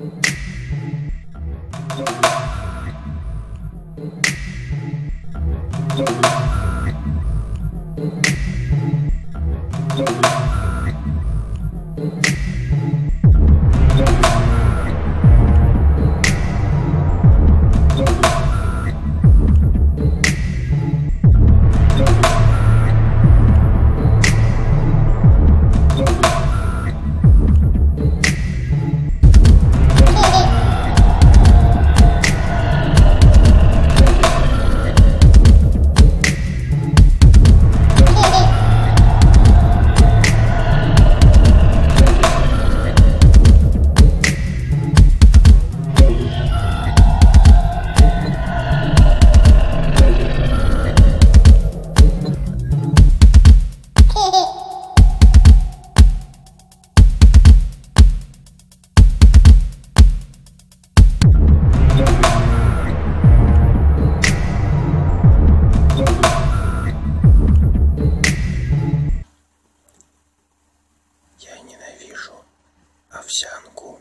Thank you. Овсянку.